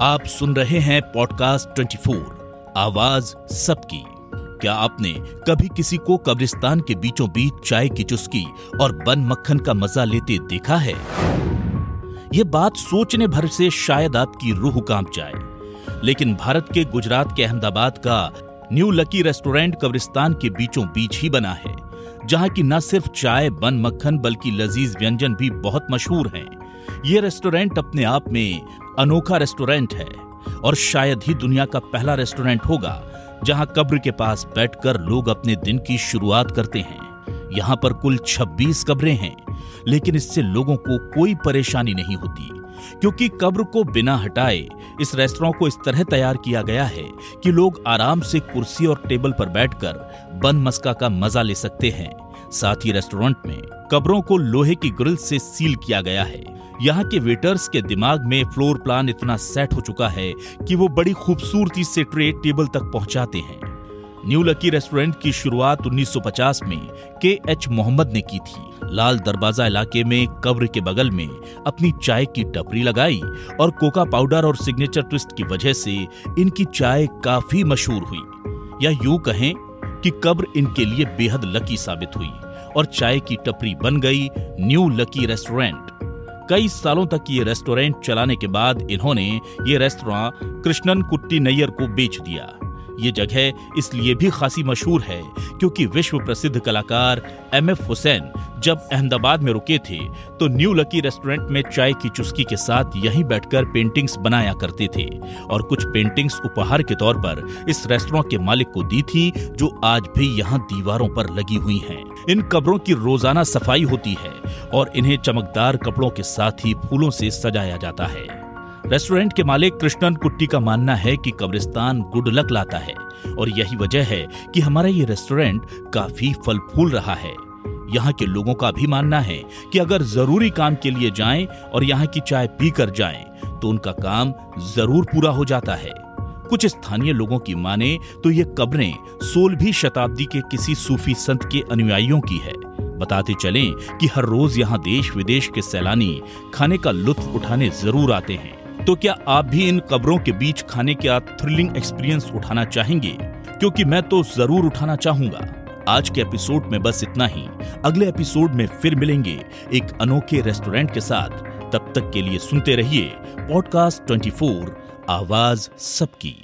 आप सुन रहे हैं पॉडकास्ट 24 आवाज़ सबकी। क्या आपने कभी किसी को कब्रिस्तान के बीचों बीच चाय की चुस्की और बन मक्खन का मज़ा लेते देखा है? ये बात सोचने भर से शायद आपकी रूह काँप जाए। लेकिन भारत के गुजरात के अहमदाबाद का न्यू लकी रेस्टोरेंट कब्रिस्तान के बीचों बीच ही बना है, जहाँ की न सिर्फ़ चाय, बन मक्खन, बल्कि लजीज व्यंजन भी बहुत मशहूर हैं। ये रेस्टोरेंट अपने आप में अनोखा रेस्टोरेंट है और शायद ही दुनिया का पहला रेस्टोरेंट होगा जहाँ कब्र के पास बैठकर लोग अपने दिन की शुरुआत करते हैं। यहाँ पर कुल 26 कब्रें हैं, लेकिन इससे लोगों को कोई परेशानी नहीं होती, क्योंकि कब्र को बिना हटाए इस रेस्टोरेंट को इस तरह तैयार किया गया है कि लोग आराम से कुर्सी और टेबल पर बैठकर बन मस्का का मज़ा ले सकते हैं। साथ ही रेस्टोरेंट में कब्रों को लोहे की ग्रिल से सील किया गया है। यहाँ के वेटर्स के दिमाग में फ्लोर प्लान इतना सेट हो चुका है कि वो बड़ी खूबसूरती से ट्रे टेबल तक पहुंचाते हैं। न्यू लकी रेस्टोरेंट की शुरुआत 1950 में के एच मोहम्मद ने की थी। लाल दरवाज़ा इलाके में कब्र के बगल में अपनी चाय की टपरी लगाई और कोका पाउडर और सिग्नेचर ट्विस्ट की वजह से इनकी चाय काफ़ी मशहूर हुई। या यूँ कहें कि कब्र इनके लिए बेहद लकी साबित हुई। और चाय की टपरी बन गई न्यू लकी रेस्टोरेंट कई सालों तक ये रेस्टोरेंट चलाने के बाद इन्होंने ये रेस्टोरेंट कृष्णन कुट्टी नैयर को बेच दिया ये जगह इसलिए भी खासी मशहूर है क्योंकि विश्व प्रसिद्ध कलाकार एम एफ़ हुसैन जब अहमदाबाद में रुके थे तो न्यू लकी रेस्टोरेंट में चाय की चुस्की के साथ यहीं बैठकर पेंटिंग्स बनाया करते थे और कुछ पेंटिंग्स उपहार के तौर पर इस रेस्टोरेंट के मालिक को दी थी, जो आज भी यहाँ दीवारों पर लगी हुई हैं। इन कब्रों की रोज़ाना सफ़ाई होती है और इन्हें चमकदार कपड़ों के साथ ही फूलों से सजाया जाता है। रेस्टोरेंट के मालिक कृष्णन कुट्टी का मानना है कि कब्रिस्तान गुड लक लाता है और यही वजह है कि हमारा ये रेस्टोरेंट काफ़ी फल फूल रहा है। यहाँ के लोगों का भी मानना है कि अगर ज़रूरी काम के लिए जाएँ और यहाँ की चाय पीकर जाएँ तो उनका काम ज़रूर पूरा हो जाता है। कुछ स्थानीय लोगों की माने तो ये कब्रें सोलहवीं शताब्दी के किसी सूफी संत के अनुयायियों की है। बताते चलें कि हर रोज यहाँ देश विदेश के सैलानी खाने का लुत्फ उठाने ज़रूर आते हैं। तो क्या आप भी इन कब्रों के बीच खाने का थ्रिलिंग एक्सपीरियंस उठाना चाहेंगे? क्योंकि मैं तो ज़रूर उठाना चाहूँगा। आज के एपिसोड में बस इतना ही। अगले एपिसोड में फिर मिलेंगे एक अनोखे रेस्टोरेंट के साथ। तब तक के लिए सुनते रहिए पॉडकास्ट 24 आवाज़ सबकी।